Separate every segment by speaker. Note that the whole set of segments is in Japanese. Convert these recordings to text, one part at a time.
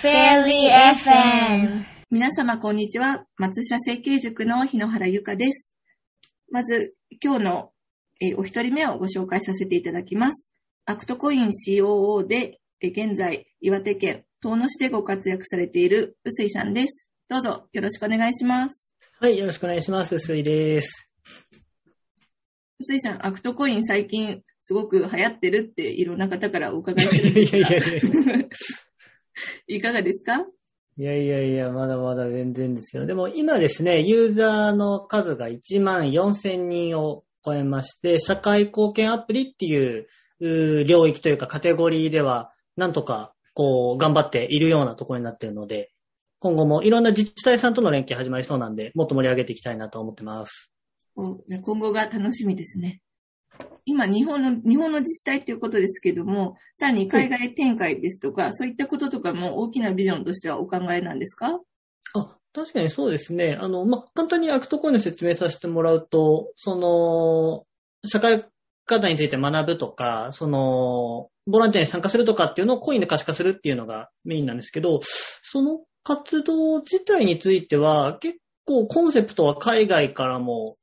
Speaker 1: Fairy FM
Speaker 2: 皆様こんにちは。松下整形塾の日野原ゆかです。まず、今日の、えーお一人目をご紹介させていただきます。アクトコイン COO で、えー現在、岩手県遠野市でご活躍されている臼井さんです。どうぞよろしくお願いします。
Speaker 3: はい、よろしくお願いします。薄井です。
Speaker 2: 臼井さん、アクトコイン最近すごく流行ってるっていろんな方からお伺いするんですが
Speaker 3: いやいやいや
Speaker 2: い かがですか？
Speaker 3: いやいやいや、まだまだ全然ですよ。でも今ですね、ユーザーの数が1万4000人を超えまして、社会貢献アプリっていう領域というかカテゴリーでは、なんとかこう頑張っているようなところになっているので、今後もいろんな自治体さんとの連携始まりそうなんで、もっと盛り上げていきたいなと思ってます。
Speaker 2: 今後が楽しみですね。今、日本の、日本の自治体ということですけども、さらに海外展開ですとか、そういったこととかも大きなビジョンとしてはお考えなんですか？
Speaker 3: あ、確かにそうですね。あの、ま、簡単にアクトコインの説明させてもらうと、その、社会課題について学ぶとか、その、ボランティアに参加するとかっていうのをコインで可視化するっていうのがメインなんですけど、その活動自体については、結構コンセプトは海外からも、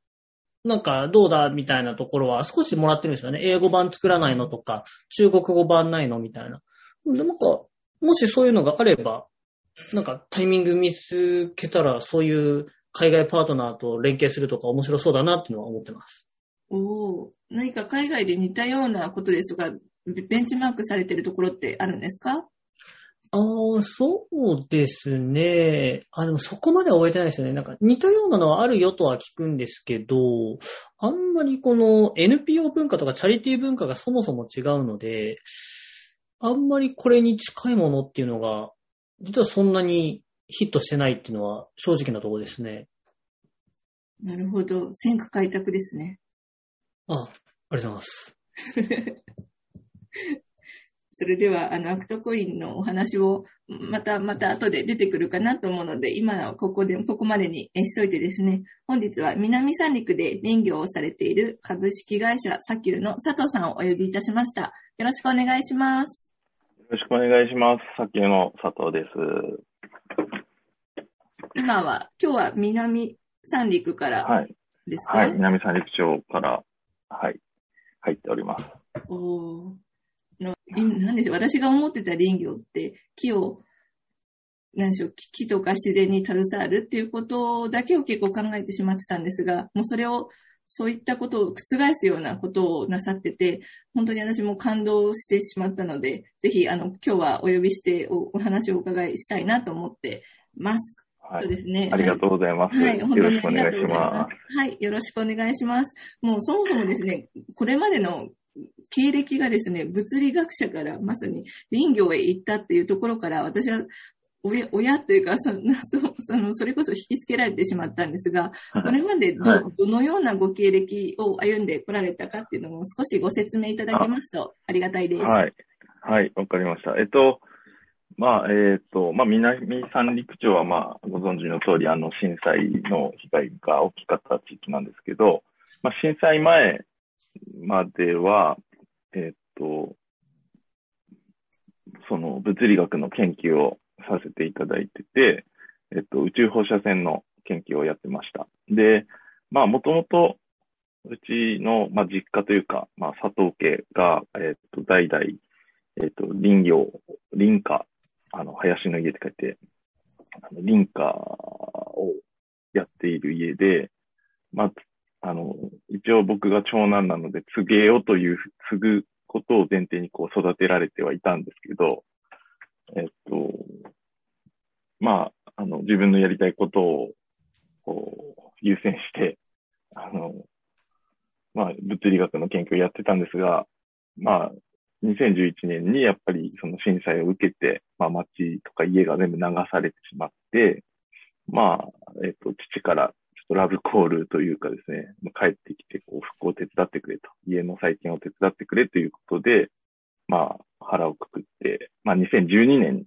Speaker 3: なんかどうだみたいなところは少しもらってるんですよね。英語版作らないのとか、中国語版ないのみたいな。で、なんか、もしそういうのがあれば、なんかタイミング見つけたら、そういう海外パートナーと連携するとか面白そうだなっていうのは思ってます。
Speaker 2: おお何か海外で似たようなことですとか、ベンチマークされてるところってあるんですか？
Speaker 3: ああ、そうですね。あ、でもそこまでは終えてないですよね。なんか似たようなのはあるよとは聞くんですけど、あんまりこの NPO 文化とかチャリティー文化がそもそも違うので、あんまりこれに近いものっていうのが、実はそんなにヒットしてないっていうのは正直なところですね。
Speaker 2: なるほど。戦火開拓ですね。
Speaker 3: あ、ありがとうございます。
Speaker 2: それでは、あの、アクトコインのお話を、また、また後で出てくるかなと思うので、今はここで、ここまでにえしといてですね、本日は南三陸で林業をされている株式会社砂丘の佐藤さんをお呼びいたしました。よろしくお願いします。
Speaker 4: よろしくお願いします。さっきの佐藤です。
Speaker 2: 今は、今日は南三陸から
Speaker 4: はい。
Speaker 2: ですか、
Speaker 4: はい。南三陸町から、はい。入っております。
Speaker 2: おーなんでしょう、私が思ってた林業って、木を、なんでしょう、木木とか自然に携わるっていうことだけを結構考えてしまってたんですが、もうそれを、そういったことを覆すようなことをなさってて、本当に私も感動してしまったので、ぜひ、あの、今日はお呼びしておお話をお伺いしたいなと思ってます。
Speaker 4: はい。
Speaker 2: そうですね。
Speaker 4: ありがとうございます。
Speaker 2: はい、本当
Speaker 4: よろしくお願いしま
Speaker 2: す。はい、よろしくお願いします。もうそもそもですね、これまでの経歴がですね、物理学者からまさに林業へ行ったっていうところから、私は親親というかそのそその、それこそ引きつけられてしまったんですが、
Speaker 4: す。
Speaker 2: これまでど,、
Speaker 4: はい
Speaker 2: どのようなご経歴を歩んでこられたかっていうのを少しご説明いただけますとありがたいです。
Speaker 4: はい。はい。わかりました。えっと、まあ、えっと、まあ、南三陸町は、まあ、ご存知の通り、あの、震災の被害が大きかった地域なんですけど、まあ、震災前までは、えっと、その物理学の研究をさせていただいてて、えっと、宇宙放射線の研究をやってました。で、まあ、もともと、うちの、まあ、実家というか、まあ、佐藤家が、えっと、代々、えっと、林業、林家、あの、林の家って書いて、あの林家をやっている家で、まあ、あの、一応僕が長男なので、継げよという、継ぐことを前提にこう育てられてはいたんですけど、えっと、まあ、あの、自分のやりたいことを、こう、優先して、あの、まあ、物理学の研究をやってたんですが、まあ、2011年にやっぱりその震災を受けて、まあ町とか家が全部流されてしまって、まあ、えっと、父からラブコールというかですね、まあ帰ってきてこう復興を手伝ってくれと、家の再建を手伝ってくれということで、まあ腹をくくって、まあ2012年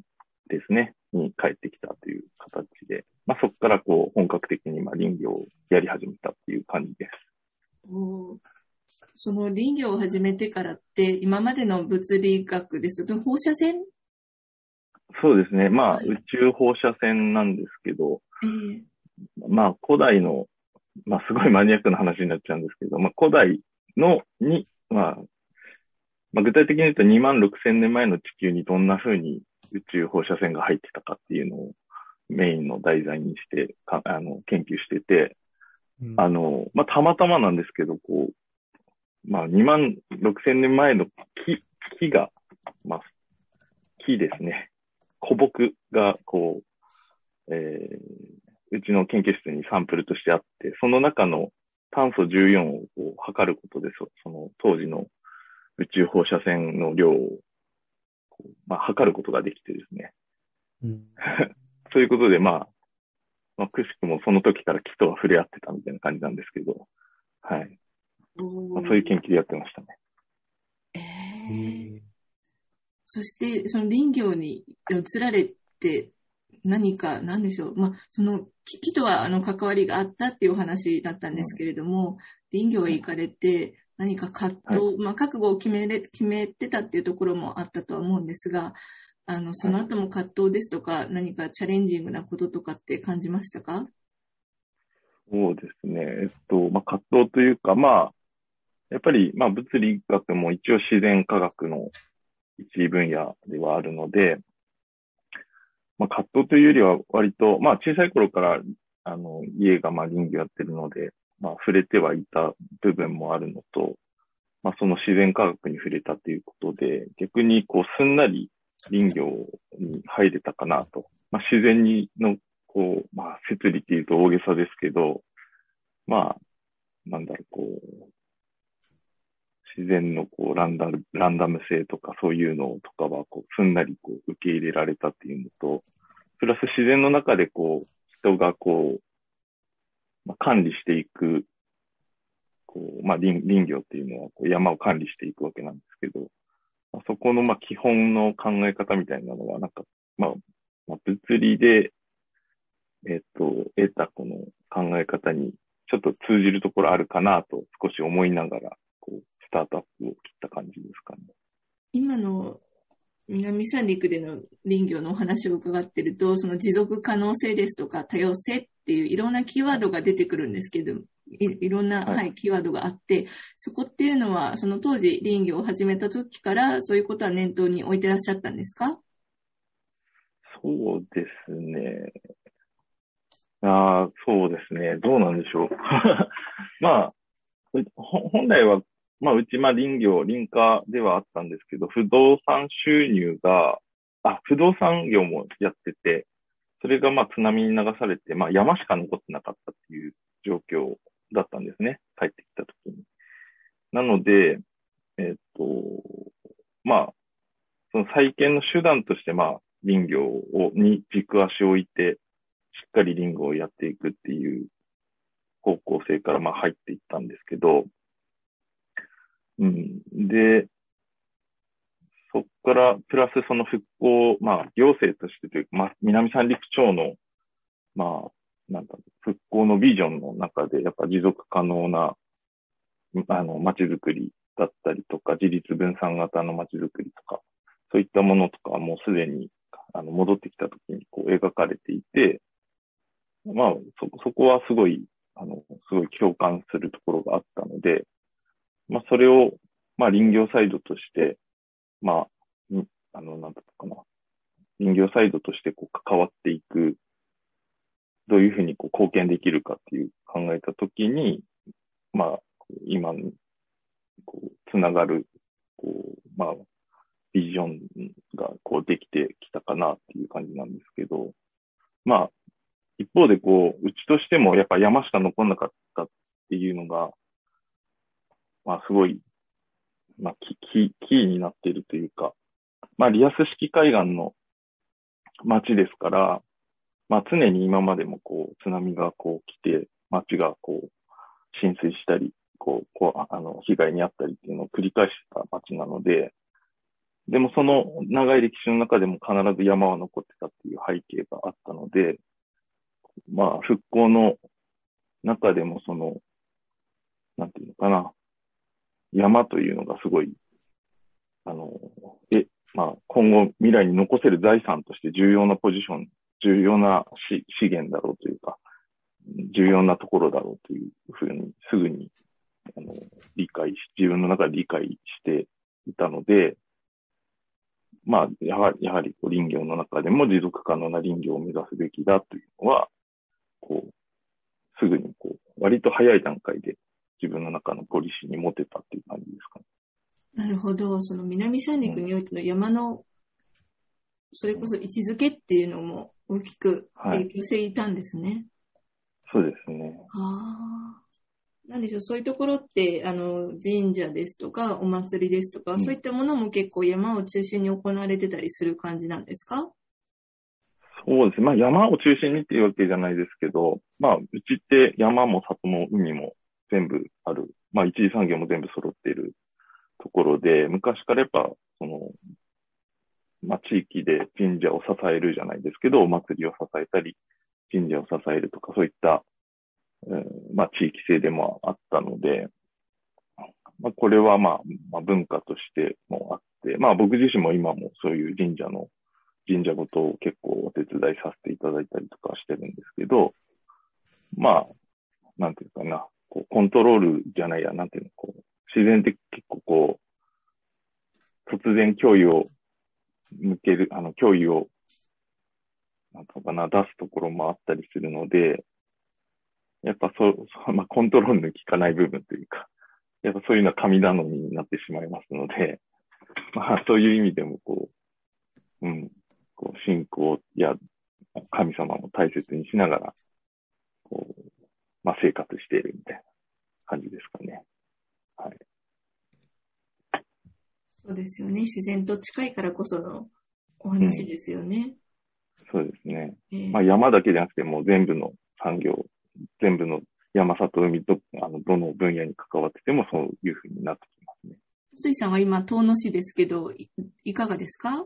Speaker 4: ですね、に帰ってきたという形で、まあそこからこう本格的にまあ林業をやり始めたっていう感じです。
Speaker 2: その林業を始めてからって、今までの物理学です。と、放射線？
Speaker 4: そそうですね。まあ、
Speaker 2: はい。
Speaker 4: 宇宙放射線なんですけど、
Speaker 2: ええ
Speaker 4: まあ、古代の、まあ、すごい マニアックな話になっちゃうんですけど、まあ、古代のに、まあ、まあ、具体的に言うと2万6千年前の地球にどんな風に宇宙放射線が入ってたかっていうのをメインの題材にして、かあの、研究してて、あの、まあ、たまたまなんですけど、こう、まあ、2万6千年前の木、木が、まあ、木ですね。古木が、こう、えーうちの研究室にサンプルとしてあって、その中の炭素14をこう測ることで、そその当時の宇宙放射線の量を、まあ、測ることができてですね。
Speaker 3: うん
Speaker 4: そういうことで、まあ、まあ、くしくもその時から木とは触れ合ってたみたいな感じなんですけど、はい。まあ、そういう研究でやってましたね。
Speaker 2: ええそして、その林業に移られて何か、なんでしょう。まあ、その木木とはあの関わりがあったっていうお話だったんですけれども、林業へ行かれて何か葛藤、まあ、覚悟を決めれ、決めてたっていうところもあったとは思うんですが、あの、その後も葛藤ですとか、何かチャレンジングなこととかって感じましたか？
Speaker 4: そうですね。えっと、まあ、葛藤というか、まあ、やっぱり、まあ、物理学も一応自然科学の一分野ではあるので、まあ、葛藤というよりは割と、まあ、小さい頃から、あの、家がまあ林業やってるので、まあ、触れてはいた部分もあるのと、まあ、その自然科学に触れたということで、逆にこう、すんなり林業に入れたかなと。まあ、自然にの、こう、まあ、摂理っていうと大げさですけど、まあ、なんだろう、こう、自然のこうランダム、ランダム性とかそういうのとかは、こう、すんなりこう、受け入れられたっていうのと、プラス自然の中でこう、人がこう、まあ、管理していく、こう、まあ、林林業っていうのはこう山を管理していくわけなんですけど、まあ、そこのまあ基本の考え方みたいなのは、なんか、まあ、まあ、物理で、えっと、得たこの考え方にちょっと通じるところあるかなと少し思いながら、スタートアップを切った感じですかね。
Speaker 2: 今の南三陸での林業のお話を伺ってると、その持続可能性ですとか多様性っていういろんなキーワードが出てくるんですけど、いいろんな、
Speaker 4: はい
Speaker 2: はい、キーワードがあって、そこっていうのは、その当時林業を始めた時からそういうことは念頭に置いてらっしゃったんですか？
Speaker 4: そうですね。ああ、そうですね。どうなんでしょう。まあ、本来は、まあ、うち、まあ、林業、林家ではあったんですけど、不動産収入が、あ、不動産業もやってて、それがまあ津波に流されて、まあ山しか残ってなかったっていう状況だったんですね。帰ってきた時に。なので、えっと、まあ、その再建の手段として、まあ、林業を、に軸足を置いて、しっかり林業をやっていくっていう方向性から、まあ、入っていったんですけど、うん。で、そこから、プラスその復興、まあ、行政としてというか、まあ、南三陸町の、まあ、なんか、復興のビジョンの中で、やっぱ持続可能な、あの、街づくりだったりとか、自立分散型の街づくりとか、そういったものとかもうすでに、あの、戻ってきた時にこう描かれていて、まあ、そ、そこはすごい、あの、すごい共感するところがあったので、まあ、それを、まあ、林業サイドとして、まあ、あの、なんだったかな。林業サイドとしてこう関わっていく、どういうふうにこう貢献できるかっていう考えたときに、まあ、今こうつながる、こう、まあ、ビジョンがこうできてきたかなっていう感じなんですけど、まあ、一方でこう、うちとしてもやっぱ山しか残んなかったっていうのが、まあすごい、まあキキキーになっているというか、まあリアス式海岸の街ですから、まあ常に今までもこう津波がこう来て、街がこう浸水したり、こう、こう、あの、被害に遭ったりっていうのを繰り返した街なので、でもその長い歴史の中でも必ず山は残ってたっていう背景があったので、まあ復興の中でもその、なんていうのかな、山というのがすごい、あの、え、まあ、今後未来に残せる財産として重要なポジション、重要な資資源だろうというか、重要なところだろうというふうに、すぐに、あの、理解し、自分の中で理解していたので、まあ、やはり、やはり、林業の中でも持続可能な林業を目指すべきだというのは、こう、すぐにこう、割と早い段階で自分の中のポリシーに持てたっていう感じですかね。
Speaker 2: なるほど。その南三陸においての山の、それこそ位置づけっていうのも大きく影響していたんですね。
Speaker 4: そうですね。
Speaker 2: ああ。なんでしょう、そういうところって、あの、神社ですとか、お祭りですとか、
Speaker 4: うん
Speaker 2: そういったものも結構山を中心に行われてたりする感じなんですか？
Speaker 4: そうですね。まあ山を中心にっていうわけじゃないですけど、まあうちって山も里も海も全部ある。まあ一次産業も全部揃っているところで、昔からやっぱその、まあ地域で神社を支えるじゃないですけど、お祭りを支えたり、神社を支えるとかそういった、うんまあ地域性でもあったので、まあこれはまあ、まあ文化としてもあって、まあ僕自身も今もそういう神社の神社ごとを結構お手伝いさせていただいたりとかしてるんですけど、まあ、なんていうかな、こうコントロールじゃないや、なんていうの、こう、自然って結構こう、突然脅威を向ける、あの、脅威を、なんていうのかな、出すところもあったりするので、やっぱそう、そうまあ、コントロールの効かない部分というか、やっぱそういうのは神頼みになってしまいますので、まあ、そういう意味でもこう、うん、こう、信仰や神様も大切にしながら、こう、まあ、生活しているみたいな感じですかね。はい。
Speaker 2: そうですよね。自然と近いからこそのお話ですよね。
Speaker 4: そうですね。
Speaker 2: えー
Speaker 4: まあ、山だけじゃなくて、もう全部の産業、全部の山里海と、あの、どの分野に関わっててもそういうふうになってきますね。
Speaker 2: 水さんは今、遠野市ですけど、いいかがですか？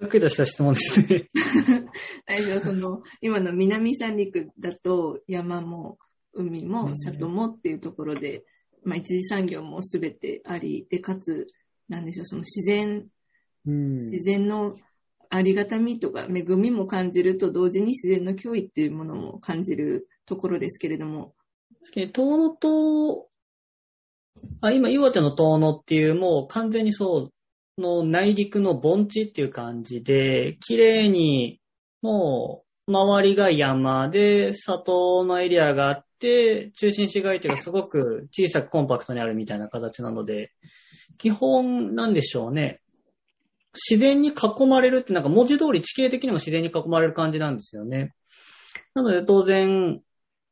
Speaker 3: ざっくりとした質問ですね。
Speaker 2: 大丈夫、その、今の南三陸だと山も海
Speaker 3: う
Speaker 2: も
Speaker 3: ん。
Speaker 2: 里もっていうところで、まあ一次産業もすべてあり、で、かつ、なんでしょう、その自然、
Speaker 3: うん。
Speaker 2: 自然のありがたみとか恵みも感じると同時に自然の脅威っていうものも感じるところですけれども、
Speaker 3: 遠野と、あ、今岩手の遠野っていうもう完全にそう、の内陸の盆地っていう感じで、綺麗に、もう、周りが山で、里のエリアがあって、中心市街地がすごく小さくコンパクトにあるみたいな形なので、基本なんでしょうね。自然に囲まれるってなんか文字通り地形的にも自然に囲まれる感じなんですよね。なので当然、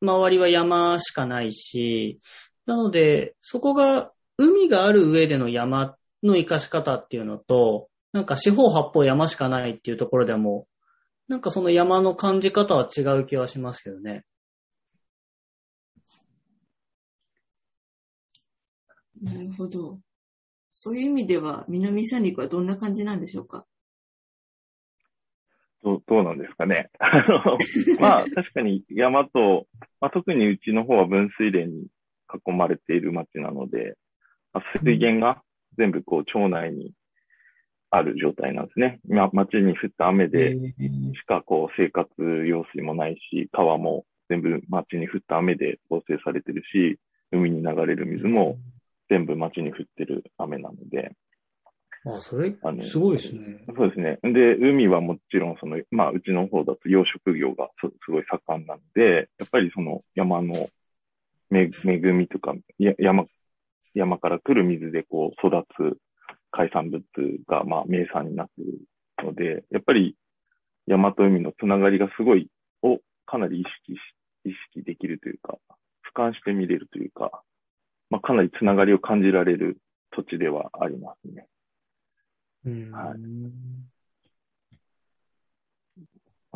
Speaker 3: 周りは山しかないし、なので、そこが海がある上での山っの生かし方っていうのと、なんか四方八方山しかないっていうところでも、なんかその山の感じ方は違う気はしますけどね。
Speaker 2: なるほど。そういう意味では、南三陸はどんな感じなんでしょうか？
Speaker 4: どうどうなんですかね。あのまあ、確かに山と、まあ、特にうちの方は分水嶺に囲まれている町なので、まあ、水源が全部こう町内にある状態なんですね。今、町に降った雨でしかこう生活用水もないし、川も全部町に降った雨で構成されてるし、海に流れる水も全部町に降ってる雨なので、
Speaker 3: あ、それ
Speaker 4: あの、
Speaker 3: すごいですね。
Speaker 4: そうですね。で、海はもちろん、その、まあ、うちの方だと養殖業がすすごい盛んなので、やっぱりその山のめ恵みとか、や山、山から来る水でこう育つ海産物が、まあ、名産になっているので、やっぱり山と海のつながりがすごい、をかなり意識し、意識できるというか、俯瞰して見れるというか、まあ、かなりつながりを感じられる土地ではありますね。
Speaker 3: うん
Speaker 4: はい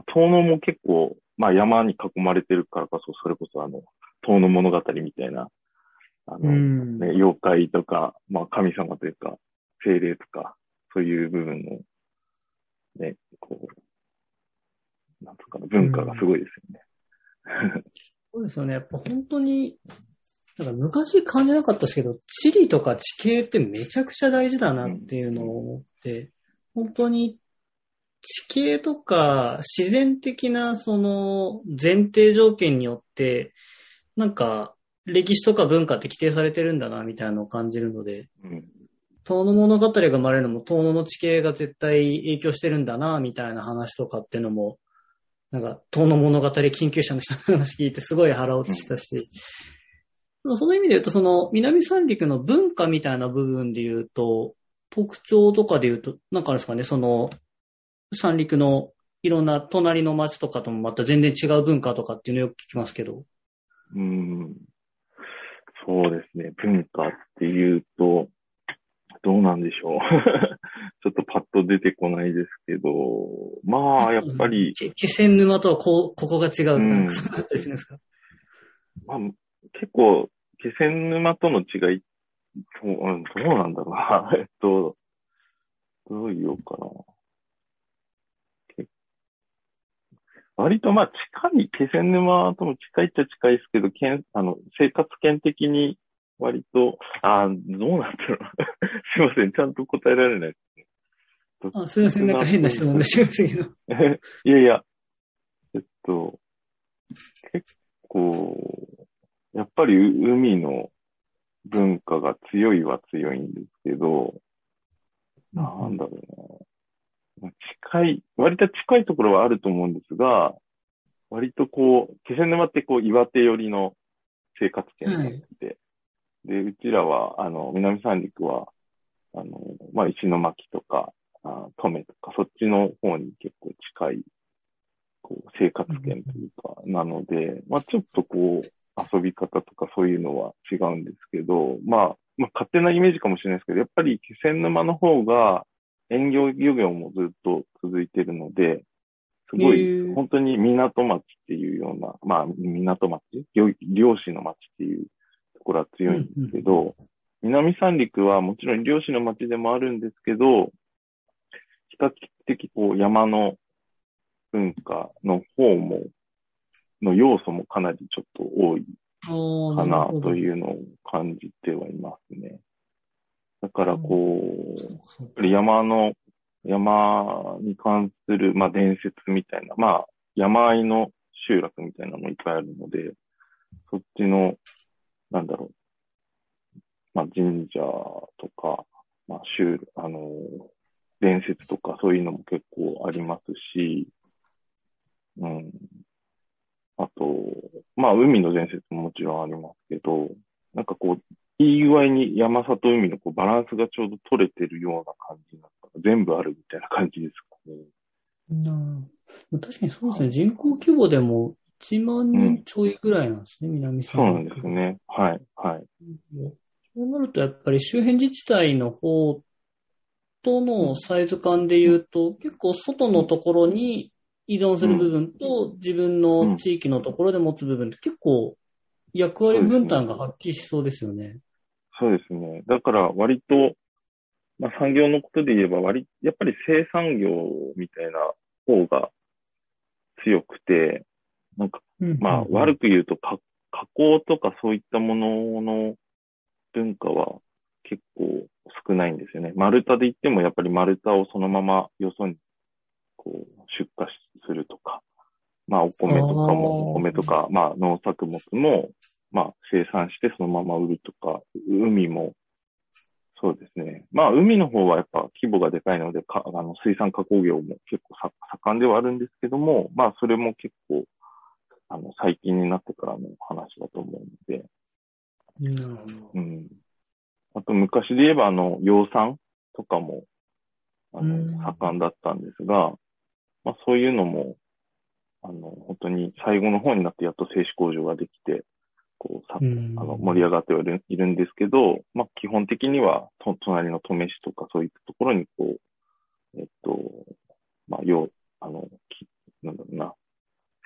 Speaker 4: 遠野も結構、まあ山に囲まれてるからこそ、それこそあの、遠野物語みたいな、あの、
Speaker 3: うん
Speaker 4: ね、妖怪とか、まあ神様というか、精霊とか、そういう部分の、ね、こう、なんとかな、文化がすごいですよね。
Speaker 3: そうですよね。やっぱ本当に、なんか昔感じなかったですけど、地理とか地形ってめちゃくちゃ大事だなっていうのを思って、本当に地形とか自然的なその前提条件によって、なんか歴史とか文化って規定されてるんだなみたいなのを感じるので、
Speaker 4: うん。
Speaker 3: 遠野物語が生まれるのも遠野の地形が絶対影響してるんだな、みたいな話とかっていうのも、なんか遠野物語研究者の人の話聞いてすごい腹落ちしたし、その意味で言うと、その南三陸の文化みたいな部分で言うと、特徴とかで言うと、なんかあるんですかね、その三陸のいろんな隣の町とかともまた全然違う文化とかっていうのをよく聞きますけど。
Speaker 4: うん。そうですね。文化っていうと、どうなんでしょう。ちょっとパッと出てこないですけど、まあ、やっぱり、
Speaker 3: け気仙沼とはこう、ここが違うとか、
Speaker 4: うん
Speaker 3: そうなったりするんですか
Speaker 4: まあ、結構、気仙沼との違い、そううん、どうなんだろうな。えっと、どう言おうかな。け割とまあ近い、気仙沼とも近いっちゃ近いですけど、けんあの生活圏的に割と、あーどうなんだろうな。すいません、ちゃんと答えられないですね。
Speaker 3: あ、すいません、なんか変な質問でしましたけど。
Speaker 4: いやいや、えっと、結構、やっぱり海の文化が強いは強いんですけど、なんだろうな。まあ近い、割と近いところはあると思うんですが、割とこう、気仙沼ってこう岩手寄りの生活圏になってて、で、うちらは、あの、南三陸は、あの、まあ、石巻とか、あ登米とか、そっちの方に結構近い、こう、生活圏というか、なので、まあ、ちょっとこう、遊び方とかそういうのは違うんですけど、まあ、まあ、勝手なイメージかもしれないですけど、やっぱり気仙沼の方が、園業漁業もずっと続いてるので、すご
Speaker 3: へ
Speaker 4: い、
Speaker 3: ー
Speaker 4: 本当に港町っていうような、まあ、港町？漁漁師の町っていうところは強いんですけど、南三陸はもちろん漁師の町でもあるんですけど、比較的こう山の文化の方も、の要素もかなりちょっと多いかなと
Speaker 3: う。
Speaker 4: いうのを感じてはいますね。だからこう、山の、山に関する、まあ、伝説みたいな、まあ、山あいの集落みたいなのもいっぱいあるので、そっちの、なんだろう、まあ、神社とか、まあ、集、あの、伝説とかそういうのも結構ありますし、うん。あと、まあ、海の伝説ももちろんありますけど、なんかこう、いい具合に山里海のこうバランスがちょうど取れてるような感じになったら全部あるみたいな感じですかね。
Speaker 3: な確かにそうですね。人口規模でも1万人ちょいぐらいなんですね、南三陸
Speaker 4: そうなんですね。はい、はい。
Speaker 3: そうなると、やっぱり周辺自治体の方とのサイズ感で言うと、結構外のところに依存する部分と、自分の地域のところで持つ部分って結構役割分担がはっきりしそうですよね。
Speaker 4: そうですね。だから割と、まあ産業のことで言えば割、やっぱり生産業みたいな方が強くて、なんかまあ、悪く言うと加、加工とかそういったものの文化は結構少ないんですよね。丸太で言ってもやっぱり丸太をそのままよそにこう出荷するとか、まあお米とかも、お米とか、まあ農作物も、まあ生産してそのまま売るとか、海も、そうですね。まあ海の方はやっぱ規模がでかいので、かあの水産加工業も結構さ盛んではあるんですけども、まあそれも結構あの、最近になってからの話だと思うので、
Speaker 3: なるほど。
Speaker 4: うん。あと、昔で言えば、あの、養蚕とかも、あ
Speaker 3: うん
Speaker 4: の、盛んだったんですが、まあ、そういうのも、あの、本当に最後の方になってやっと製紙工場ができて、こう、あの、盛り上がってはいるいるんですけど、まあ、基本的には、と、隣の登米市とかそういったところに、こう、えっと、まあ、要、あの、き、なんだろうな、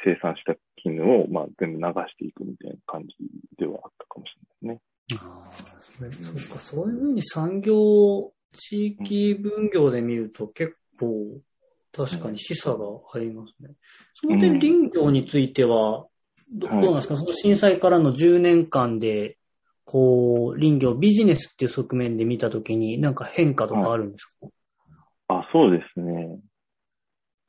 Speaker 4: 生産した絹を、まあ、全部流していくみたいな感じではあったかもしれないですね。
Speaker 3: ああ、それ、そっか、そういうふうに産業、地域分業で見ると結構、確かに示唆がありますね。その点、林業については、どどう
Speaker 4: はい
Speaker 3: なんですか？その震災からの10年間で、こう、林業ビジネスっていう側面で見たときに、なんか変化とかあるんですか、
Speaker 4: あ、そうですね。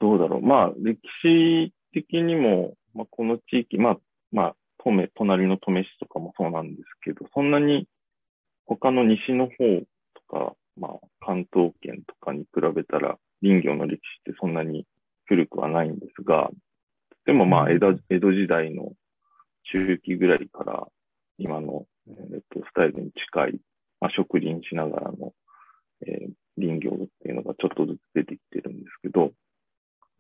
Speaker 4: どうだろう。まあ、歴史的にも、まあ、この地域、まあ、まあ、登米、隣の登米市とかもそうなんですけど、そんなに他の西の方とか、まあ、関東圏とかに比べたら、林業の歴史ってそんなに古くはないんですが、でもまあ、江戸江戸時代の中期ぐらいから今の、えっと、スタイルに近い、まあ、植林しながらの、えー、林業っていうのがちょっとずつ出てきてるんですけど、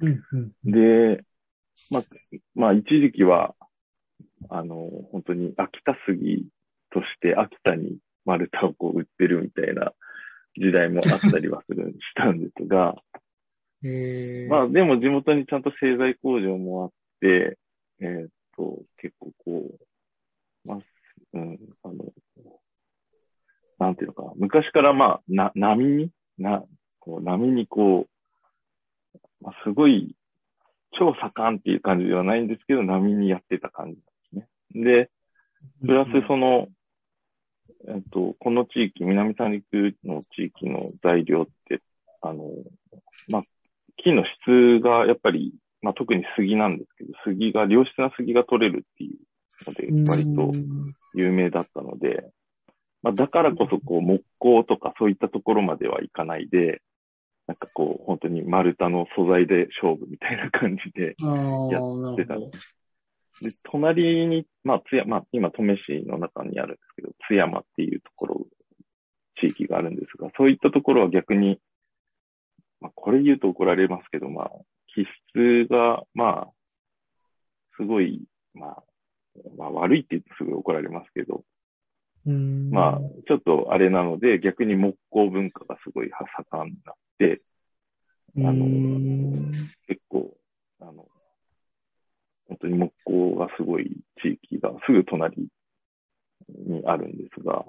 Speaker 3: うんうん、
Speaker 4: で、まあ、まあ、一時期は、あの、本当に秋田杉として秋田に丸太をこう売ってるみたいな時代もあったりはする、したんですが、
Speaker 3: え、
Speaker 4: まあでも地元にちゃんと製材工場もあって、えーっと、結構こう、まあ、うん、あの、なんていうのか、昔からまあ、な、波に、な、こう波にこう、まあ、すごい、超盛んっていう感じではないんですけど、波にやってた感じですね。で、プラスその、えっと、この地域、南三陸の地域の材料って、あの、まあ、木の質がやっぱり、まあ、特に杉なんですけど、杉が、良質な杉が取れるっていうので、割と有名だったので、まあ、だからこそ、こう、木工とかそういったところまではいかないで、なんかこう、本当に丸太の素材で勝負みたいな感じでやってた。で、隣に、まあ、津山、まあ、今、登米市の中にあるんですけど、津山っていうところ、地域があるんですが、そういったところは逆に、まあ、これ言うと怒られますけど、まあ、気質が、まあ、すごい、まあ、まあ、悪いって言ってすぐ怒られますけど、まあ、ちょっとあれなので、逆に木工文化がすごい盛んになって、あの、結構、あの、本当に木工がすごい地域がすぐ隣にあるんですが、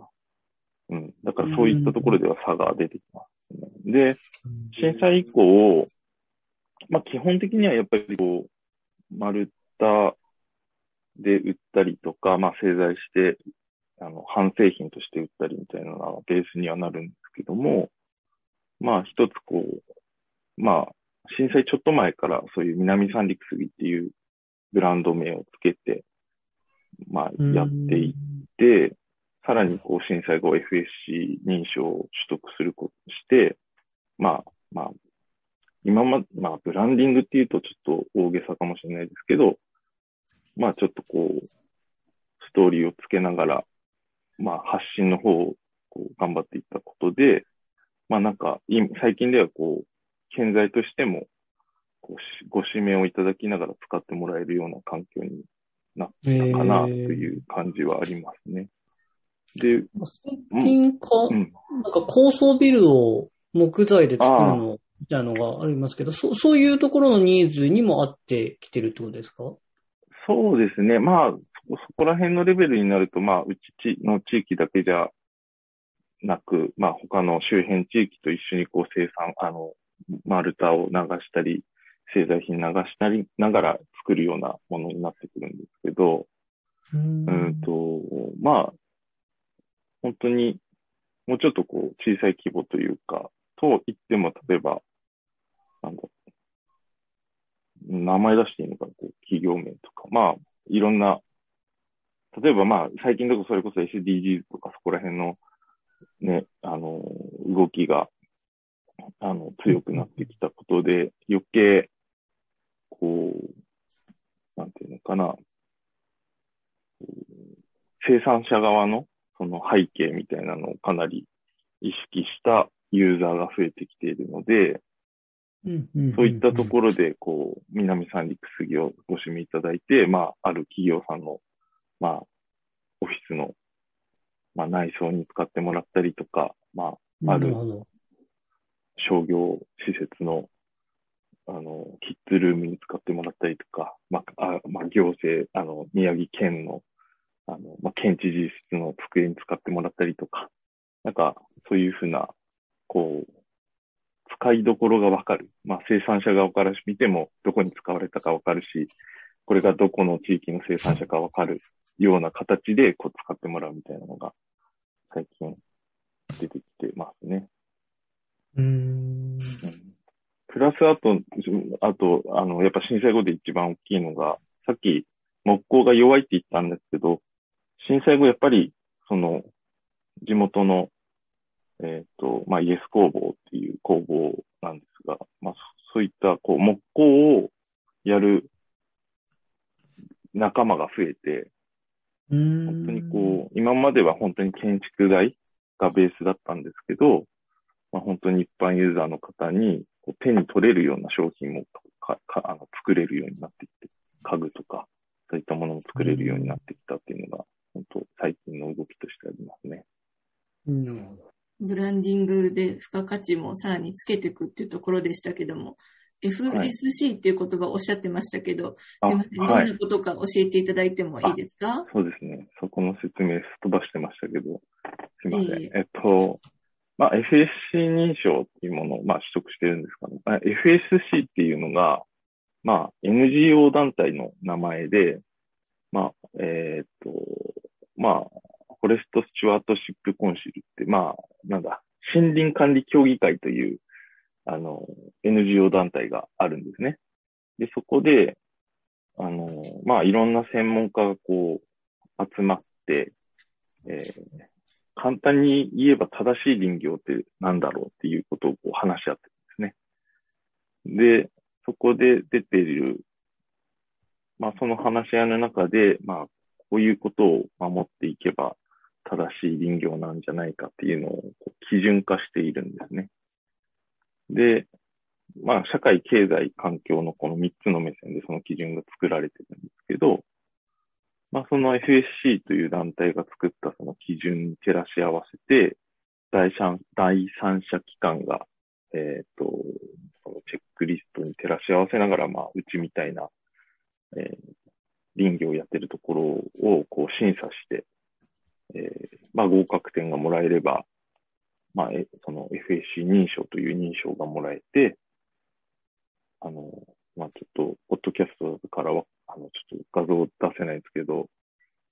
Speaker 4: うん。だからそういったところでは差が出てきます、ね。で、震災以降、まあ基本的にはやっぱりこう、丸太で売ったりとか、まあ製材して、あの、半製品として売ったりみたいなのがベースにはなるんですけども、まあ一つこう、まあ震災ちょっと前からそういう南三陸杉っていうブランド名をつけて、まあやっていって、さらにこう震災後 FSC 認証を取得することして、まあまあ、今ま、まあブランディングっていうとちょっと大げさかもしれないですけど、まあちょっとこう、ストーリーをつけながら、まあ発信の方をこう頑張っていったことで、まあなんか、最近ではこう、建材としても、こうご指名をいただきながら使ってもらえるような環境になったかなという感じはありますね。で、
Speaker 3: 最近か、うん、なんか高層ビルを木材で作るのみたいなのがありますけど、そそういうところのニーズにも合ってきてるってことですか？
Speaker 4: そうですね。まあ、そこら辺のレベルになると、まあ、うちの地域だけじゃなく、まあ、他の周辺地域と一緒にこう生産、あの、丸太を流したり、製材品流したりながら作るようなものになってくるんですけど、
Speaker 3: うん。
Speaker 4: うんと、まあ、本当にもうちょっとこう小さい規模というか、と言っても、例えば、なんだ名前出していいのかな、こう企業名とか、まあ、いろんな、例えばまあ、最近だとそれこそ SDGs とかそこら辺のね、あの、動きが、あの、強くなってきたことで、余計、こう、なんていうのかな、生産者側のその背景みたいなのをかなり意識したユーザーが増えてきているので、そういったところで、こう、南三陸杉をご指名いただいて、まあ、ある企業さんの、まあ、オフィスの、まあ、内装に使ってもらったりとか、まあ、ある商業施設の、あの、キッズルームに使ってもらったりとか、まあ、あまあ、行政、あの、宮城県の、あの、まあ、県知事室の机に使ってもらったりとか、なんか、そういうふうな、こう、使いどころがわかる。まあ、生産者側から見ても、どこに使われたかわかるし、これがどこの地域の生産者かわかる。ような形でこう使ってもらうみたいなのが最近出てきてますね。
Speaker 3: うん
Speaker 4: プラスあと、あと、あの、やっぱ震災後で一番大きいのが、さっき木工が弱いって言ったんですけど、震災後やっぱり、その、地元の、えっ、と、まあ、イエス工房っていう工房なんですが、まあ、そういった、こう、木工をやる仲間が増えて。本当にこう、今までは本当に建築材がベースだったんですけど、まあ、本当に一般ユーザーの方にこう手に取れるような商品もかかあの作れるようになってきて、家具とか、そういったものも作れるようになってきたっていうのが、本当最近の動きとしてありますね。
Speaker 3: うんなるほど
Speaker 2: ブランディングで付加価値もさらにつけていくっていうところでしたけども、FSC っていう言葉をおっしゃってましたけど、
Speaker 4: あ
Speaker 2: すいません、どん
Speaker 4: はい。
Speaker 2: なことか教えていただいてもいいですか？
Speaker 4: そうですね。そこの説明すっ飛ばしてましたけど、すいません。
Speaker 2: いえい
Speaker 4: えっと、まあ、FSC 認証っていうものを、まあ、取得してるんですかね。あ FSC っていうのが、まあ、NGO 団体の名前で、まあ、えーっと、まあ、フォレストスチュワートシップコンシルって、まあ、なんだ、森林管理協議会という、あの、NGO 団体があるんですね。で、そこで、あの、まあ、いろんな専門家がこう、集まって、えー簡単に言えば正しい林業って何だろうっていうことをこう話し合ってるんですね。で、そこで出ている、まあ、その話し合いの中で、まあ、こういうことを守っていけば正しい林業なんじゃないかっていうのをこう基準化しているんですね。で、まあ、社会、経済、環境のこの3つの目線でその基準が作られてるんですけど、まあ、その FSC という団体が作ったその基準に照らし合わせて、第三第三者機関が、えっ、と、そのチェックリストに照らし合わせながら、まあ、うちみたいな、えー林業をやってるところをこう審査して、えーまあ、合格点がもらえれば、まあ、その FSC 認証という認証がもらえて、あの、まあ、ちょっと、ポッドキャストからは、あの、ちょっと画像出せないですけど、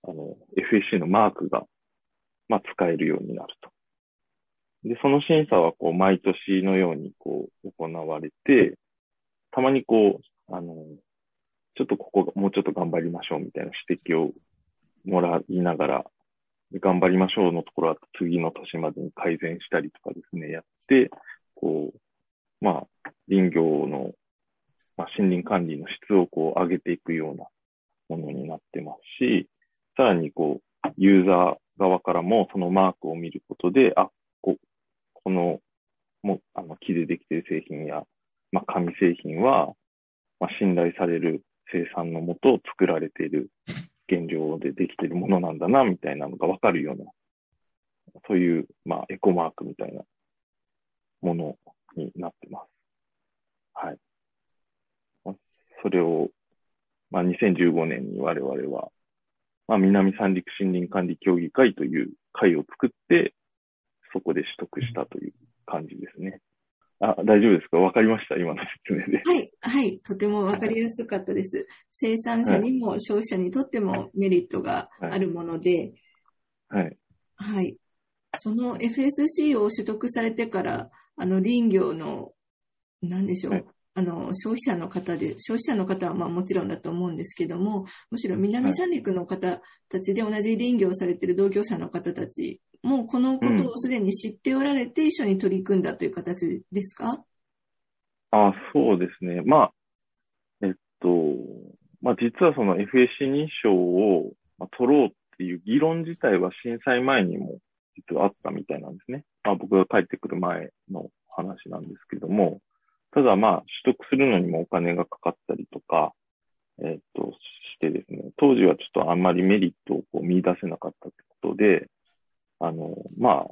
Speaker 4: あの、FSC のマークが、まあ、使えるようになると。で、その審査は、こう、毎年のように、こう、行われて、たまにこう、あの、ちょっとここ、もうちょっと頑張りましょうみたいな指摘をもらいながら、頑張りましょうのところは次の年までに改善したりとかですね、やって、こう、まあ、林業の、まあ、森林管理の質をこう上げていくようなものになってますし、さらにこう、ユーザー側からもそのマークを見ることで、あ、ここの、もあの木でできている製品や、まあ、紙製品は、まあ、信頼される生産のもと作られている現状でできているものなんだな、みたいなのがわかるような、そういう、まあ、エコマークみたいなものになってます。はい。それを、まあ、2015年に我々は、まあ、南三陸森林管理協議会という会を作って、そこで取得したという感じですね。あ、大丈夫ですか？わかりました。今の説明で。
Speaker 2: はい、はい、とてもわかりやすかったです。生産者にも消費者にとってもメリットがあるもので、
Speaker 4: はい。
Speaker 2: はい。その FSC を取得されてから、あの林業の、なんでしょう、
Speaker 4: はい
Speaker 2: あの、消費者の方で、消費者の方はまあもちろんだと思うんですけども、むしろ南三陸の方たちで同じ林業をされている同業者の方たちも、このことをすでに知っておられて一緒に取り組んだという形ですか？
Speaker 4: あ、そうですね。まあ、えっと、まあ実はその FSC 認証をまあ取ろうっていう議論自体は震災前にも実はあったみたいなんですね。まあ僕が帰ってくる前の話なんですけども、ただまあ取得するのにもお金がかかったりとか、えっと、してですね、当時はちょっとあんまりメリットをこう見出せなかったってことで、あの、ま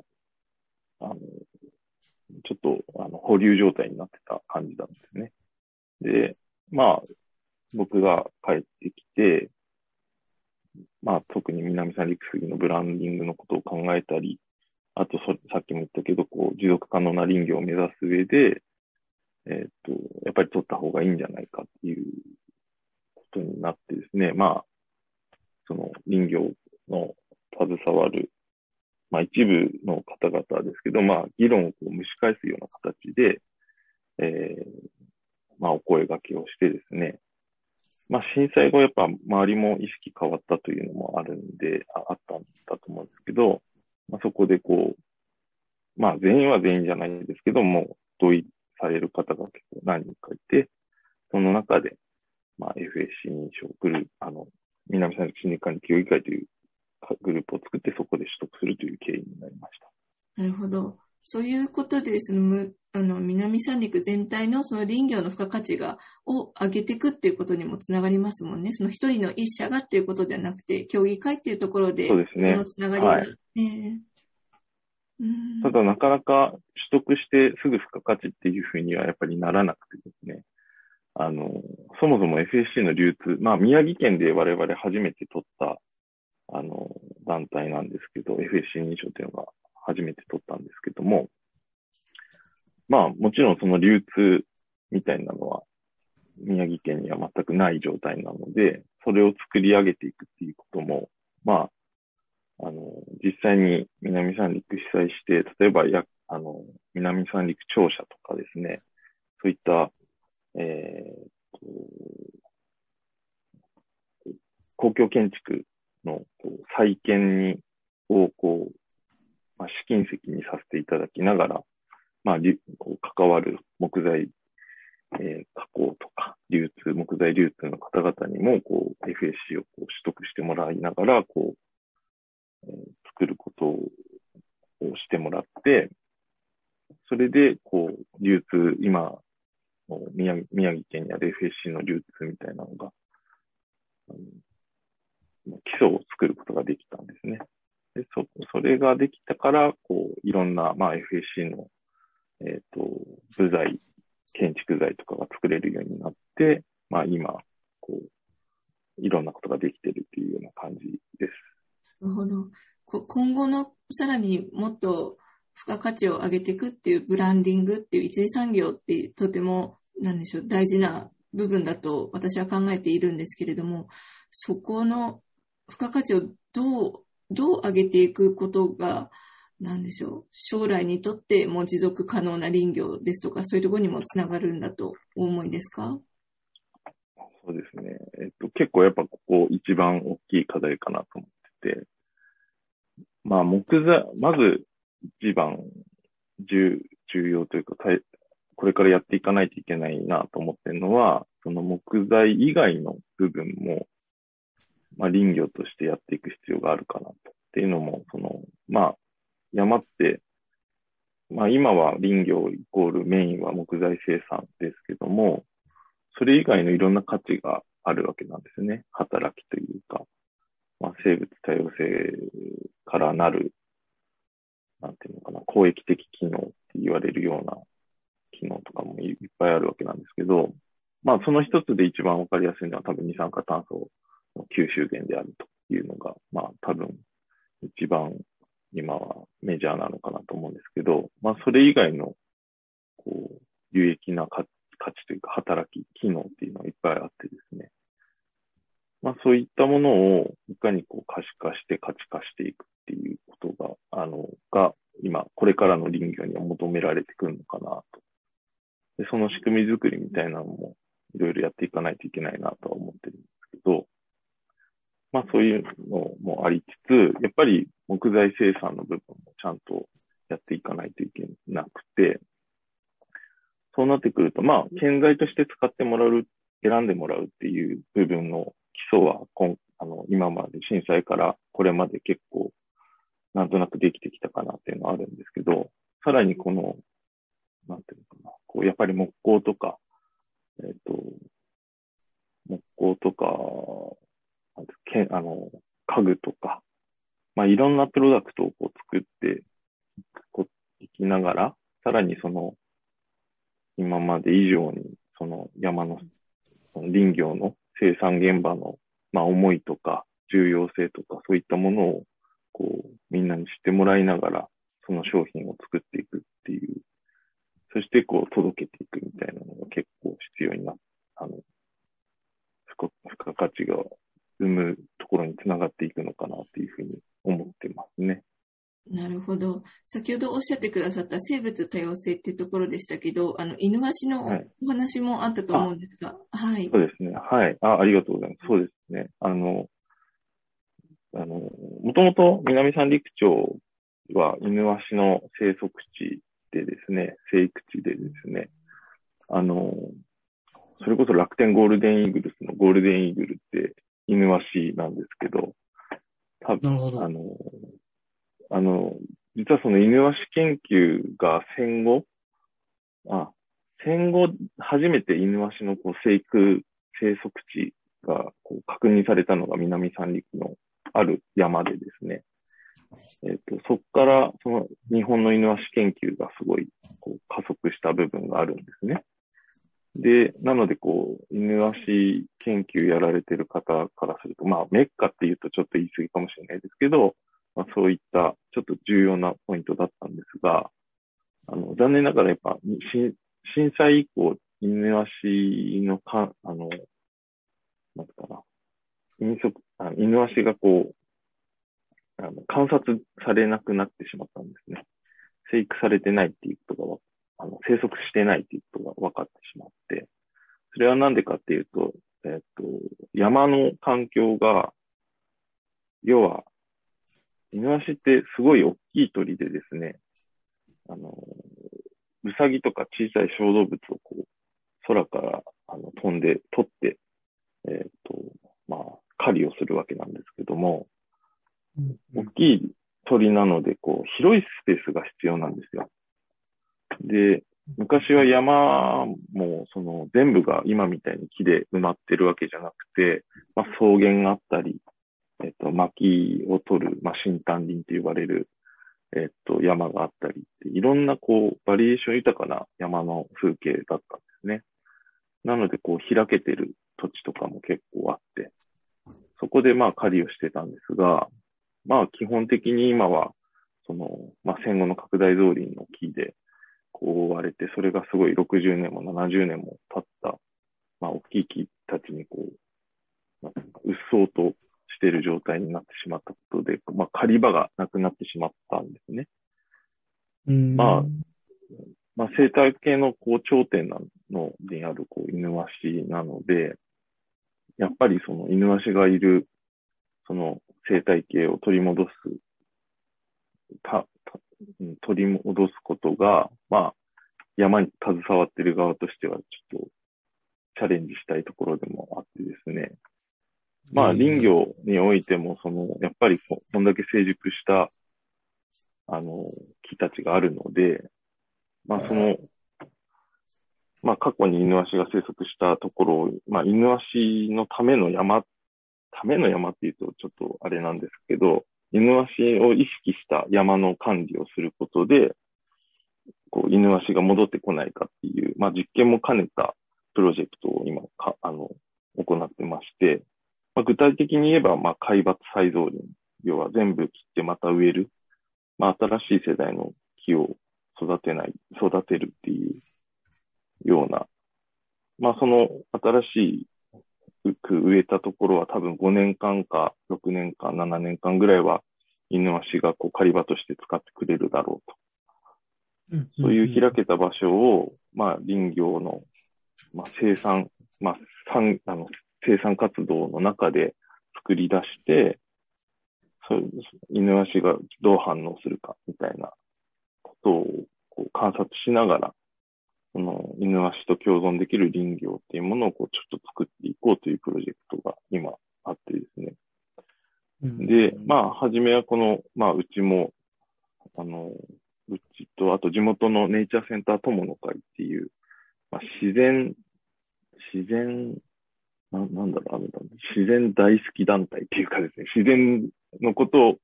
Speaker 4: あ、あの、ちょっと、あの、保留状態になってた感じなんですね。で、まあ、僕が帰ってきて、まあ、特に南三陸杉のブランディングのことを考えたり、あとそ、さっきも言ったけど、こう、持続可能な林業を目指す上で、えっ、と、やっぱり取った方がいいんじゃないかっていうことになってですね、まあ、その、林業の携わる、まあ、一部の方々ですけど、まあ、議論をこう蒸し返すような形で、えー、まあ、お声掛けをしてですね、まあ、震災後やっぱ周りも意識変わったというのもあるんで、あったんだと思うんですけど、まあ、そこでこう、まあ、全員は全員じゃないんですけども、同意される方が結構何人かいて、その中で、まあ、FSC 認証グループ、あの、南三陸心理管理協議会というグループを作ってそこで取得するという経緯になりました。
Speaker 2: なるほど。そういうことで、その、あの、南三陸全体のその林業の付加価値が、を上げていくっていうことにもつながりますもんね。その一人の一社がっていうことではなくて、協議会っていうところで、
Speaker 4: そうですね。
Speaker 2: のつながりが、
Speaker 4: はいただなかなか取得してすぐ付加価値っていうふうにはやっぱりならなくてですね。あの、そもそも FSC の流通、まあ宮城県で我々初めて取った、あの、団体なんですけど、FSC 認証っていうのが初めて取ったんですけども、まあもちろんその流通みたいなのは宮城県には全くない状態なので、それを作り上げていくっていうことも、まあ、あの、実際に南三陸被災して、例えばや、あの、南三陸庁舎とかですね、そういった、えーと公共建築のこう再建に、をこう、まあ、試金石にさせていただきながら、まあ、りこう関わる木材、えー加工とか、流通、木材流通の方々にも、こう、FSC をこう取得してもらいながら、こう、作ることをしてもらって、それで、こう、流通、今、宮城宮城県にある FSC の流通みたいなのが、あの基礎を作ることができたんですね。で、そ、それができたから、こう、いろんな、まあ、FSC の、えっ、と、部材、建築材とかが作れるようになって、まあ、今、こう、いろんなことができてるっていうような感じです。
Speaker 2: るほど。今後のさらにもっと付加価値を上げていくっていうブランディングっていう一次産業ってとても、なんでしょう、大事な部分だと私は考えているんですけれども、そこの付加価値をどう、どう上げていくことが、なんでしょう、将来にとっても持続可能な林業ですとか、そういうところにもつながるんだとお思いですか？
Speaker 4: そうですね。えっと、結構やっぱここ一番大きい課題かなと思ってて、まあ木材、まず一番重重要というか、これからやっていかないといけないなと思ってるのは、その木材以外の部分も、まあ林業としてやっていく必要があるかなと。っていうのも、その、まあ山って、まあ今は林業イコールメインは木材生産ですけども、それ以外のいろんな価値があるわけなんですね。働きというか、まあ、生物多様性からなる、なんていうのかな、公益的機能って言われるような機能とかもいっぱいあるわけなんですけど、まあその一つで一番わかりやすいのは多分二酸化炭素の吸収源であるというのが、まあ多分一番今はメジャーなのかなと思うんですけど、まあそれ以外の、こう、有益な価価値というか働き、機能っていうのがいっぱいあってですね。まあそういったものをいかにこう可視化して価値化していくっていうことが、あの、が今、これからの林業には求められてくるのかなと。で、その仕組み作りみたいなのもいろいろやっていかないといけないなとは思ってるんですけど、まあそういうのもありつつ、やっぱり木材生産の部分もちゃんとやっていかないといけなくて、そうなってくると、まあ、建材として使ってもらう、選んでもらうっていう部分の基礎は、今あの今まで震災からこれまで結構、なんとなくできてきたかなっていうのはあるんですけど、さらにこの、なんていうのかな、こう、やっぱり木工とか、えっ、と、木工とか、なんてけあの、家具とか、まあ、いろんなプロダクトをこう作っていくこいきながら、さらにその、今まで以上に、その山の、その林業の生産現場の、まあ、思いとか、重要性とか、そういったものを、こう、みんなに知ってもらいながら、その商品を作っていくっていう、そしてこう、届けていくみたいなのが結構必要になっ、あの、付加付加価値が生むところにつながっていくのかなっていうふうに思ってますね。
Speaker 2: なるほど。先ほどおっしゃってくださった生物多様性っていうところでしたけど、あの、犬ワシのお話もあったと思うんですが、はい。
Speaker 4: そうですね。はい。あ、ありがとうございます。そうですね。あの、あの、もともと南三陸町は犬ワシの生息地でですね、生育地でですね、あの、それこそ楽天ゴールデンイーグルスのゴールデンイーグルって犬ワシなんですけど、多分、あの、あの、実はその犬ワシ研究が戦後、あ、戦後初めて犬ワシのこう生育、生息地がこう確認されたのが南三陸のある山でですね。えっ、ー、と、そこからその日本の犬ワシ研究がすごいこう加速した部分があるんですね。で、なのでこう、犬ワシ研究やられてる方からすると、まあメッカって言うとちょっと言い過ぎかもしれないですけど、まあ、そういったちょっと重要なポイントだったんですが、あの、残念ながらやっぱ、震災以降、犬足のか、あの、なんかな、飲食、あ犬足がこう、あの、観察されなくなってしまったんですね。生育されてないっていうことが、あの、生息してないっていうことが分かってしまって、それはなんでかっていうと、えっ、と、山の環境が、要は、イヌワシってすごい大きい鳥でですね、あの、ウサギとか小さい小動物をこう、空からあの飛んで、取って、えっ、ー、と、まあ、狩りをするわけなんですけども、うん大きい鳥なので、こう、広いスペースが必要なんですよ。で、昔は山も、その、全部が今みたいに木で埋まってるわけじゃなくて、まあ、草原があったり、えっと、薪を取る、まあ、新丹林と呼ばれる、えっと、山があったりいろんな、こう、バリエーション豊かな山の風景だったんですね。なので、こう、開けてる土地とかも結構あって、そこで、まあ、狩りをしてたんですが、まあ、基本的に今は、その、まあ、戦後の拡大造林の木で、こう、覆われて、それがすごい60年も70年も経った、まあ、大きい木たちに、こう、うっそうとしている状態になってしまったことで、まあ、狩り場がなくなってしまったんですね。まあ、まあ、生態系のこう頂点なのにあるこう犬ワシなので、やっぱりその犬ワシがいるその生態系を取り戻す、た、た取り戻すことが、まあ、山に携わっている側としてはちょっとチャレンジしたいところでもあってですね、まあ、林業においても、その、やっぱりこんだけ成熟した、あの、木たちがあるので、まあ、その、まあ、過去に犬足が生息したところを、まあ、犬足のための山、ための山っていうとちょっとあれなんですけど、犬足を意識した山の管理をすることで、こう、犬足が戻ってこないかっていう、まあ、実験も兼ねたプロジェクトを今か、あの、行ってまして、まあ、具体的に言えば、まあ、海抜再造林。要は全部切ってまた植える。まあ、新しい世代の木を育てない、育てるっていうような。まあ、その新しいく植えたところは多分5年間か6年間、7年間ぐらいは犬足がこう狩り場として使ってくれるだろうと。そういう開けた場所を、まあ、林業の、まあ、生産、まあ、産、あの、生産活動の中で作り出して、そう犬足がどう反応するかみたいなことをこう観察しながら、その犬足と共存できる林業っていうものをこうちょっと作っていこうというプロジェクトが今あってですね。で、まあ、はじめはこの、まあ、うちも、あの、うちと、あと地元のネイチャーセンター友の会っていう、まあ、自然、自然ななんだろう、あの、自然大好き団体っていうかですね、自然のことを、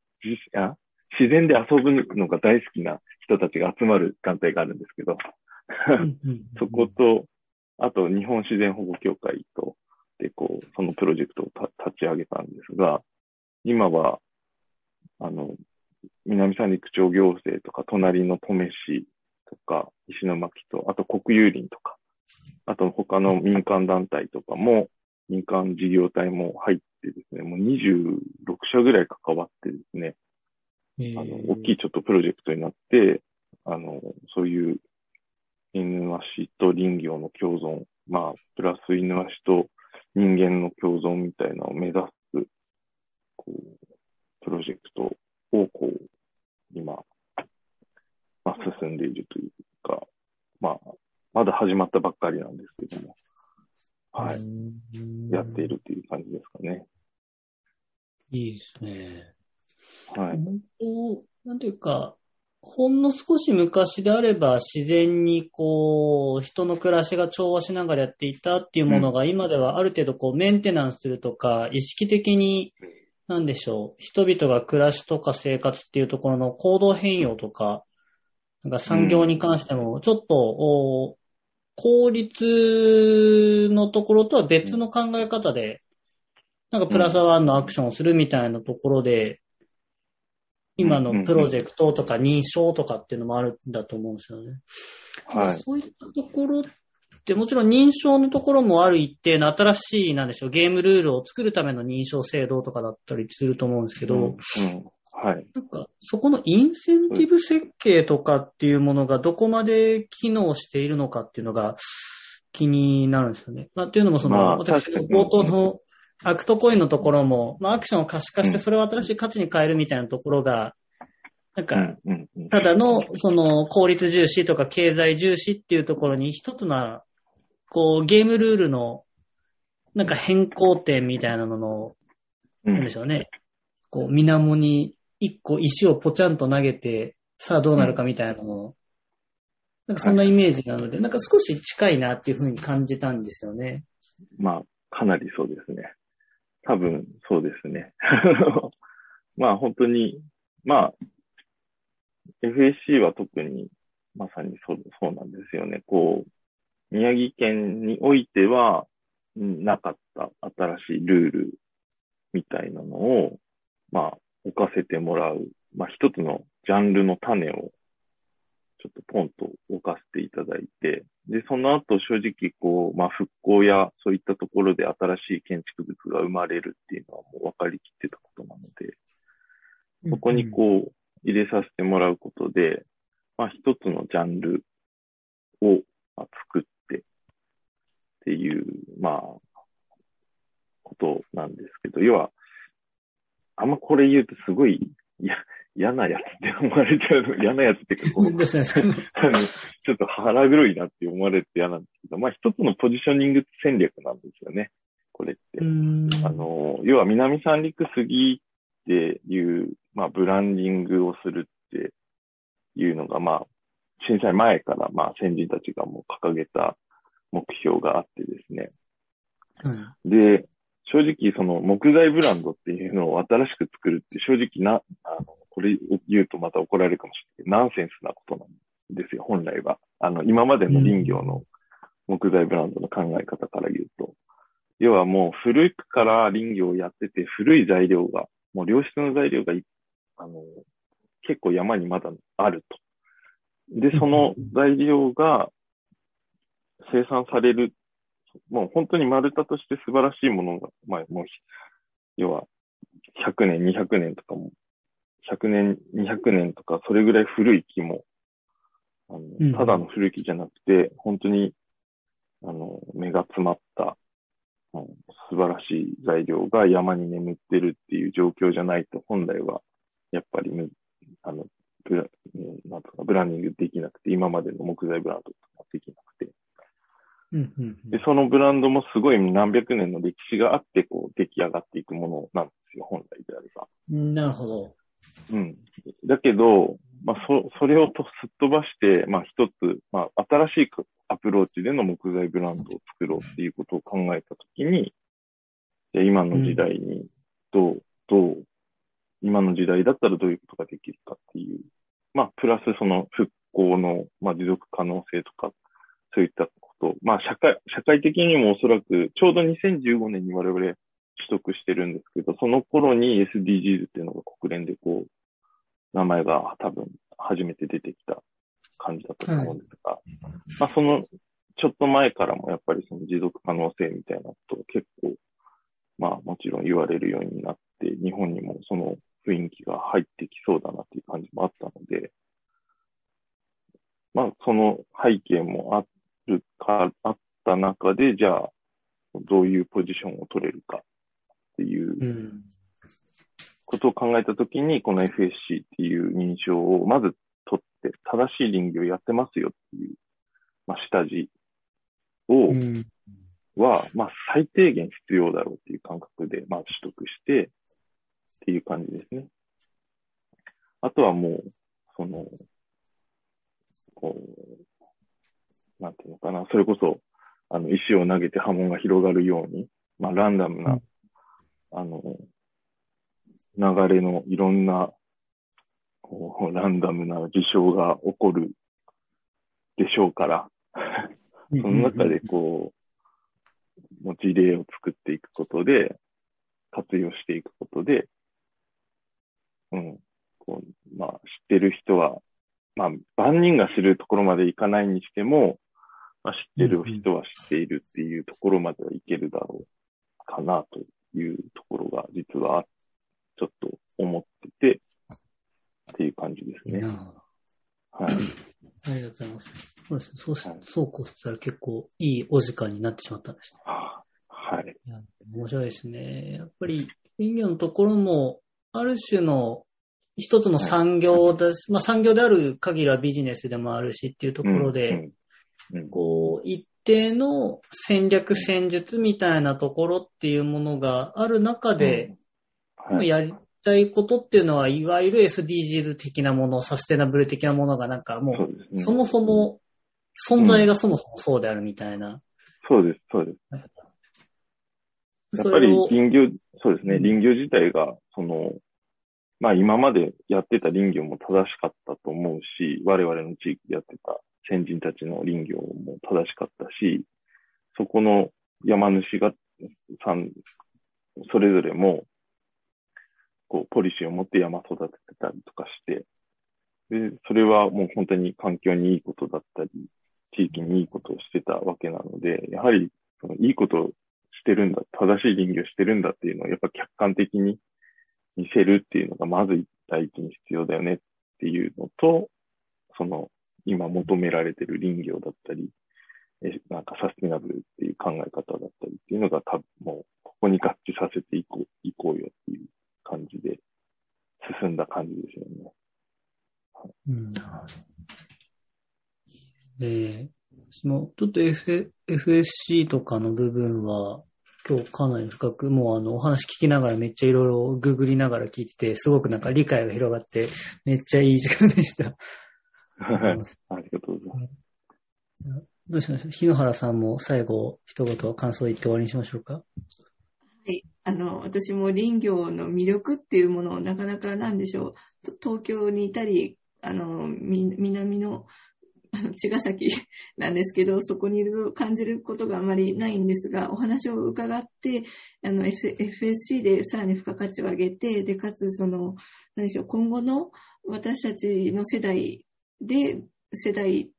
Speaker 4: あ自然で遊ぶのが大好きな人たちが集まる団体があるんですけど、そこと、あと日本自然保護協会と、で、こう、そのプロジェクトを立ち上げたんですが、今は、あの、南三陸町行政とか、隣の登米市とか、石巻と、あと国有林とか、あと他の民間団体とかも、民間事業体も入っってですね、もう26社ぐらい関わってですね、あの、大きいちょっとプロジェクトになって、あの、そういう犬ワシと林業の共存、まあ、プラス犬ワシと人間の共存みたいなのを目指す、こう、プロジェクトを、こう、今、まあ、進んでいるというか、まあ、まだ始まったばっかりなんですけども、はい、やっているという感じですかね。
Speaker 3: いいですね。
Speaker 4: はい。
Speaker 3: 本当、なんていうか、ほんの少し昔であれば自然にこう、人の暮らしが調和しながらやっていたっていうものが今ではある程度こうメンテナンスするとか、意識的に、なんでしょう、人々が暮らしとか生活っていうところの行動変容とか、なんか産業に関しても、ちょっと、お効率のところとは別の考え方で、なんかプラスワンのアクションをするみたいなところで、今のプロジェクトとか認証とかっていうのもあるんだと思うんですよね。
Speaker 4: はい。
Speaker 3: そういったところって、もちろん認証のところもある一定の新しい、なんでしょう、ゲームルールを作るための認証制度とかだったりすると思うんですけど、
Speaker 4: うん、うんはい。
Speaker 3: なんか、そこのインセンティブ設計とかっていうものがどこまで機能しているのかっていうのが気になるんですよね。まあ、っていうのもその、
Speaker 4: まあ
Speaker 3: 私の冒頭のアクトコインのところも、まあ、アクションを可視化して
Speaker 4: うん
Speaker 3: それを新しい価値に変えるみたいなところが、なんか。ただの、その、効率重視とか経済重視っていうところに一つの、こう、ゲームルールの、なんか変更点みたいなのの、
Speaker 4: うん
Speaker 3: なんでしょうね。こう、水面に一個石をポチャンと投げて、さあどうなるかみたいなのを、なんかそんなイメージなので、なんか少し近いなっていうふうに感じたんですよね。
Speaker 4: まあ、かなりそうですね。多分、そうですね。まあ、本当に、まあ、FSC は特に、まさにそう、そうなんですよね。こう、宮城県においては、うんなかった新しいルールみたいなのを、まあ、置かせてもらう、まあ、一つのジャンルの種を、ちょっとポンと置かせていただいて、で、その後正直こう、まあ復興やそういったところで新しい建築物が生まれるっていうのはもう分かりきってたことなので、そこにこう入れさせてもらうことで、まあ一つのジャンルをまあ作ってっていう、まあ、ことなんですけど、要は、あんまこれ言うとすごい嫌嫌なやつって思われちゃうの、嫌なやつっていうかこう、
Speaker 3: ですね。その
Speaker 4: あの、ちょっと腹黒いなって思われて嫌なんですけど、まあ一つのポジショニング戦略なんですよね。これって。あの、要は南三陸杉っていう、まあブランディングをするっていうのが、まあ、震災前から、まあ先人たちがもう掲げた目標があってですね。
Speaker 3: うん
Speaker 4: で、正直その木材ブランドっていうのを新しく作るって正直な、あの、これ言うとまた怒られるかもしれないけど、ナンセンスなことなんですよ、本来は。あの、今までの林業の木材ブランドの考え方から言うと。要はもう古くから林業をやってて、古い材料が、もう良質の材料があの、結構山にまだあると。で、その材料が生産されるもう本当に丸太として素晴らしいものが、まあもう、要は、100年、200年とかも、100年、200年とか、それぐらい古い木も、あ
Speaker 3: うん。
Speaker 4: のただの古い木じゃなくて、本当に、あの、目が詰まった、うん素晴らしい材料が山に眠ってるっていう状況じゃないと、本来は、やっぱりむ、あの、ブラ、うんなんとか、ブランディングできなくて、今までの木材ブランドとかできなくて、
Speaker 3: うんうん
Speaker 4: で、そのブランドもすごい何百年の歴史があって、こう、出来上がっていくものなんですよ、本来であれば。
Speaker 3: うんなるほど。
Speaker 4: うん。だけど、まあ、そ、それをとすっ飛ばして、まあ、一つ、まあ、新しいアプローチでの木材ブランドを作ろうっていうことを考えたときに、じゃあ今の時代に、どう、どう、今の時代だったらどういうことができるかっていう、まあ、プラスその復興の、まあ、持続可能性とか、そういったこと、まあ、社会、社会的にもおそらく、ちょうど2015年に我々取得してるんですけど、その頃に SDGs っていうのが国連でこう、名前が多分初めて出てきた感じだったと思うんですが、まあその、ちょっと前からもやっぱりその持続可能性みたいなことが結構、まあもちろん言われるようになって、日本にもその雰囲気が入ってきそうだなっていう感じもあったので、まあ、その背景もあるか、あった中で、じゃあ、どういうポジションを取れるかっていう
Speaker 3: うん。
Speaker 4: ことを考えたときに、この FSC っていう認証をまず取って、正しい林業をやってますよっていう、まあ、下地を、
Speaker 3: うん。
Speaker 4: は、まあ、最低限必要だろうっていう感覚で、まあ、取得して、っていう感じですね。あとはもう、その、こう、なんていうのかな、それこそ、あの、石を投げて波紋が広がるように、まあ、ランダムな、
Speaker 3: うん。
Speaker 4: あの、流れのいろんな、こうランダムな事象が起こるでしょうから、その中でこう、もう事例を作っていくことで、活用していくことで、うん、こう、まあ、知ってる人は、まあ、万人が知るところまでいかないにしても、まあ、知ってる人は知っているっていうところまではいけるだろうかなというところが実はちょっと思ってて、っていう感じですね。
Speaker 3: いいな
Speaker 4: はい。
Speaker 3: ありがとうございます。そうですね。そうし
Speaker 4: はい、
Speaker 3: そうこうしたら結構いいお時間になってしまったんですね。
Speaker 4: はい。
Speaker 3: いや、面白いですね。やっぱり、林業のところも、ある種の一つの産業だし、まあ産業である限りはビジネスでもあるしっていうところで、
Speaker 4: うん
Speaker 3: こう、一定の戦略戦術みたいなところっていうものがある中で、
Speaker 4: はい。
Speaker 3: やりたいことっていうのは、いわゆる SDGs 的なもの、サステナブル的なものがなんかもう、
Speaker 4: そ
Speaker 3: もそも、存在がそもそもそうであるみたいな。
Speaker 4: そうです、そうです。やっぱり林業、そうですね、
Speaker 3: うん
Speaker 4: 林業自体が、その、まあ今までやってた林業も正しかったと思うし、我々の地域でやってた先人たちの林業も正しかったし、そこの山主が、さん、それぞれも、こう、ポリシーを持って山育ててたりとかして、で、それはもう本当に環境にいいことだったり、地域にいいことをしてたわけなので、やはり、そのいいことをしてるんだ、正しい林業してるんだっていうのをやっぱ客観的に見せるっていうのがまず第一に必要だよねっていうのと、その今求められてる林業だったり、えなんかサスティナブルっていう考え方だったりっていうのが多分もうここに合致させていこう、いこうよっていう感じで進んだ感じですよね。
Speaker 3: うん。で、その、ちょっと F、FSC とかの部分は、今日かなり深く、もうあの、お話聞きながらめっちゃいろいろググりながら聞いてて、すごくなんか理解が広がって、めっちゃいい時間でした。
Speaker 4: はい。ありがとうございます。
Speaker 3: どうしましょう日野原さんも最後、一言感想言って終わりにしましょうか。
Speaker 2: はい。あの、私も林業の魅力っていうものをなかなかなんでしょう。と東京にいたり、あの、み南の、あの、茅ヶ崎なんですけど、そこにいると感じることがあまりないんですが、お話を伺って、あの、F、FSC でさらに付加価値を上げて、で、かつその、何でしょう、今後の私たちの世代で、世代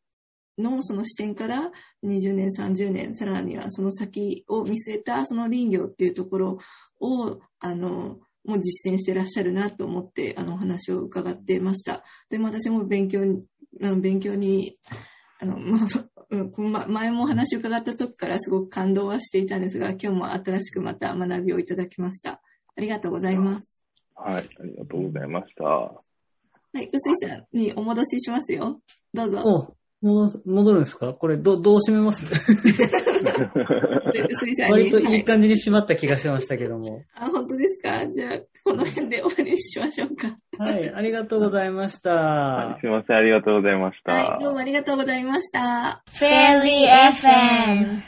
Speaker 2: のその視点から20年、30年、さらにはその先を見据えたその林業っていうところを、あの、もう実践してらっしゃるなと思って、あの、お話を伺ってました。でも私も勉強に、あの、勉強に、あの、まあ、前もお話を伺った時からすごく感動はしていたんですが、今日も新しくまた学びをいただきました。ありがとうございます。
Speaker 4: はい。ありがとうございました。
Speaker 2: はい、臼井さんにお戻ししますよ。どうぞ。
Speaker 3: お戻戻るんですか？これ、ど、どう締めます？
Speaker 2: 臼井さんに。
Speaker 3: 割と
Speaker 2: はい
Speaker 3: い感じに締まった気がしましたけども。
Speaker 2: あ、本当ですか？じゃあ、この辺で終わりにしましょうか。
Speaker 3: はい、ありがとうございました。
Speaker 4: はい、すいません。ありがとうございました。
Speaker 2: はい、どうもありがとうございました。
Speaker 1: Fairy FM